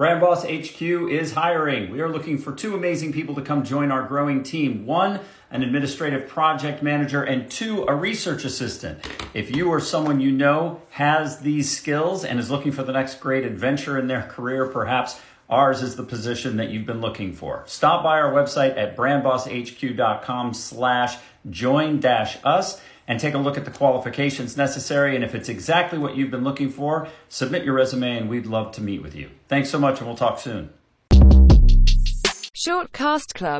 Brand Boss HQ is hiring. We are looking for two amazing people to come join our growing team. One, an administrative project manager, and two, a research assistant. If you or someone you know has these skills and is looking for the next great adventure in their career, perhaps ours is the position that you've been looking for. Stop by our website at brandbosshq.com slash join dash us and take a look at the qualifications necessary. And if it's exactly what you've been looking for, submit your resume and we'd love to meet with you. Thanks so much and we'll talk soon. Shortcast Club